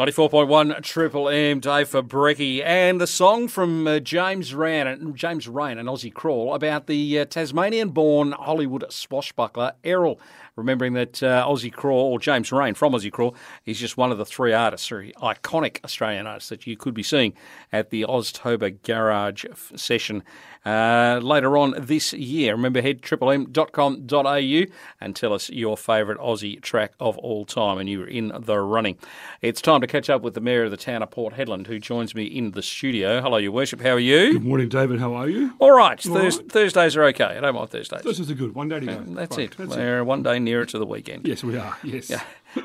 94.1 Triple M, Dave for Brecky, and the song from uh, James Reyne, James Reyne, an Aussie crawl, about the uh, Tasmanian-born Hollywood swashbuckler Errol. Remembering that uh, Aussie Crawl, or James Reyne from Aussie Crawl, is just one of the three artists, three iconic Australian artists that you could be seeing at the Oztober Garage session uh, later on this year. Remember, head triplem.com.au and tell us your favourite Aussie track of all time, and you're in the running. It's time to catch up with the Mayor of the town of Port Hedland, who joins me in the studio. Hello, Your Worship. How are you? Good morning, David. How are you? All right. All Thurs- right. Thursdays are okay. I don't mind Thursdays. This is a good one day to go. That's Right, it. That's We're one day nearer to the weekend. Yes, we are. Yes.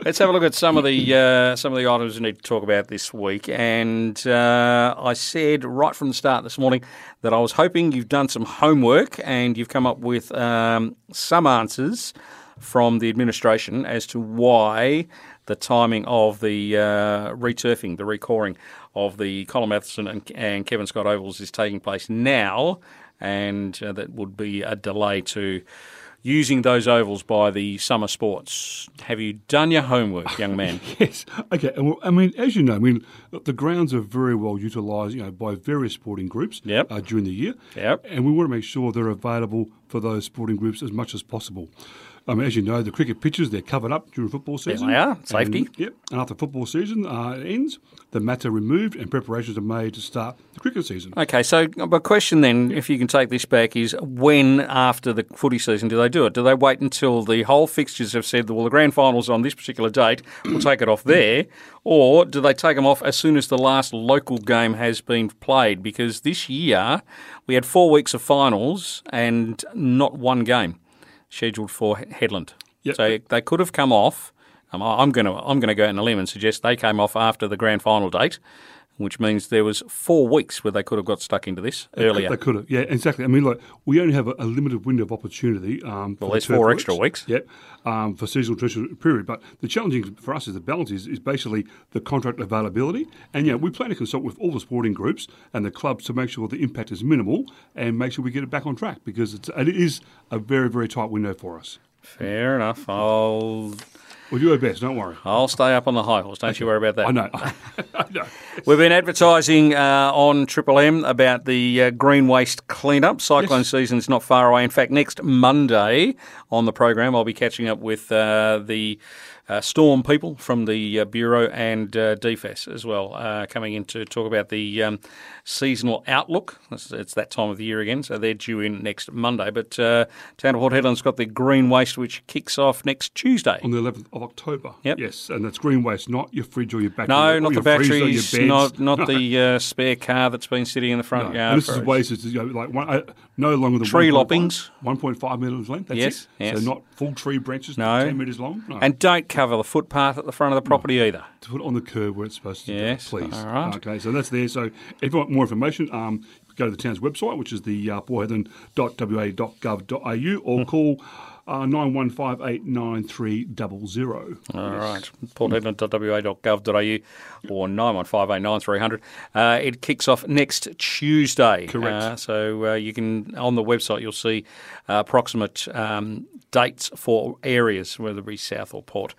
Let's have a look at some of the uh, some of the items we need to talk about this week. And uh, I said right from the start this morning that I was hoping you've done some homework and you've come up with um, some answers from the administration as to why the timing of the uh, returfing, the recoring of the Colin Matheson and, and Kevin Scott ovals is taking place now, and uh, that would be a delay to using those ovals by the summer sports. Have you done your homework, young man? Yes. Okay. And well, I mean, as you know, I mean, the grounds are very well utilised, you know, by various sporting groups Yep. uh, during the year. Yep. And we want to make sure they're available for those sporting groups as much as possible. I mean, as you know, the cricket pitches they're covered up during football season. they are. Safety. And, yep. And after football season uh, ends, the mats are removed and preparations are made to start the cricket season. Okay, so my question then, if you can take this back, is when after the footy season do they do it? Do they wait until the whole fixtures have said, well, the grand final's on this particular date, we'll take it off there, or do they take them off as soon as the last local game has been played? Because this year we had four weeks of finals and not one game scheduled for Hedland. Yep. So they could have come off. Um, I'm going to I'm going to go out on a limb and suggest they came off after the grand final date, which means there was four weeks where they could have got stuck into this earlier. They could have, yeah, exactly. I mean, like we only have a, a limited window of opportunity. Um, Well, for there's four extra weeks. Yep, um, for seasonal transition period. But the challenging for us is the balance is, is basically the contract availability. And yeah, we plan to consult with all the sporting groups and the clubs to make sure the impact is minimal and make sure we get it back on track because it's, it is a very very tight window for us. Fair enough. I'll We'll do our best. Don't worry. I'll stay up on the high horse. Don't you worry about that. I know. I know. We've been advertising uh, on Triple M about the uh, green waste cleanup. Cyclone Yes. season's not far away. In fact, next Monday on the program, I'll be catching up with uh, the uh, Storm people from the uh, Bureau and uh, DFES as well, uh, coming in to talk about the um, seasonal outlook. It's, it's that time of the year again, so they're due in next Monday. But uh, Town of Port Hedland's got the green waste, which kicks off next Tuesday. On the 11th of October. Yep. Yes, and that's green waste, not your fridge or your battery. No, not the freezer or your batteries, not not No. the uh, spare car that's been sitting in the front No. yard. And this is waste you know, like one, uh, no longer than Tree 1.5 loppings. 1.5 metres length. That's Yes, it. yes. So not full tree branches, No. 10 metres long. No. And don't cover the footpath at the front of the property either. to put it on the curb where it's supposed to Yes, go, please. all right. Okay, so that's there. So if you want more information, um, go to the town's website, which is the uh, or Hmm. call uh, 91589300. All right. porthedland.wa.gov.au or 91589300. Uh, it kicks off next Tuesday. Correct. Uh, so uh, you can, on the website, you'll see uh, approximate um, dates for areas, whether it be south or port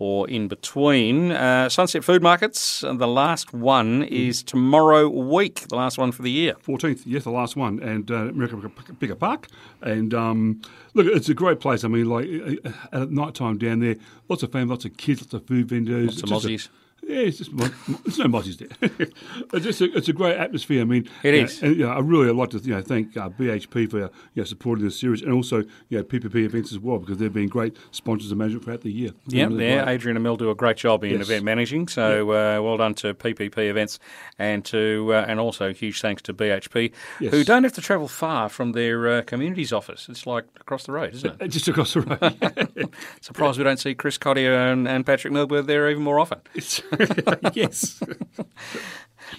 or in between. Uh, Sunset Food Markets, uh, the last one is tomorrow week, the last one for the year. 14th, yes, the last one, and uh, American Bigger Park. And um, look, it's a great place. I mean, like uh, at night time down there, lots of families, lots of kids, lots of food vendors. Just a- Aussies. Yeah, it's just there's no Mozzies there. it's just a, it's a great atmosphere. I mean, It you know, is. and you know, I really like to you know thank uh, BHP for you know, supporting this series, and also you know PPP events as well because they've been great sponsors of management throughout the year. Yeah, Really yeah. Adrian and Mel do a great job in Yes. event managing. So uh, well done to PPP events and to uh, and also huge thanks to BHP, Yes. who don't have to travel far from their uh, communities office. It's like across the road, isn't it? Just across the road. Surprised we don't see Chris Cottier and, and Patrick Milburn there even more often. It's- yes.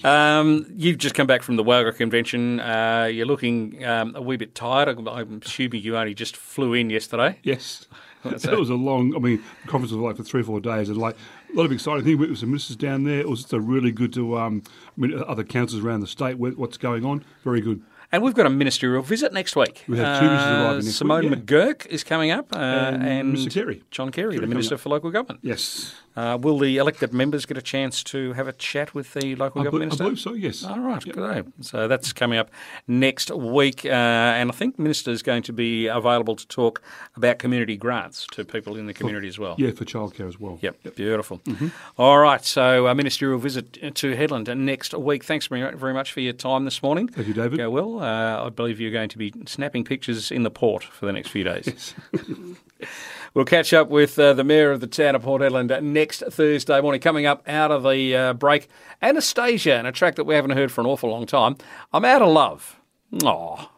Um, you've just come back from the WALGA convention. Uh, you're looking um, a wee bit tired. I'm- I'm assuming you only just flew in yesterday. Yes. It was a long, I mean, the conference was like for three or four days and like a lot of exciting things. With some ministers down there. It was just a really good to um, meet other councils around the state, what's going on. Very good. And we've got a ministerial visit next week. We have two ministers arriving next Simone week, yeah. McGurk is coming up, uh, and, Mr. Carey. John Carey, the Minister for Local Government. Yes. Uh, will the elected members get a chance to have a chat with the local I, government be, I minister? believe so. Yes. All right, good. So that's coming up next week, uh, and I think minister is going to be available to talk about community grants to people in the community as well. Yeah, for childcare as well. Yep, beautiful. All right, so a ministerial visit to Hedland next week. Thanks very very much for your time this morning. Thank you, David. Go well. Uh, I believe you're going to be snapping pictures in the port for the next few days. We'll catch up with uh, the Mayor of the town of Port Hedland next Thursday morning. Coming up out of the uh, break, Anastacia, and a track that we haven't heard for an awful long time. I'm out of love. Aw.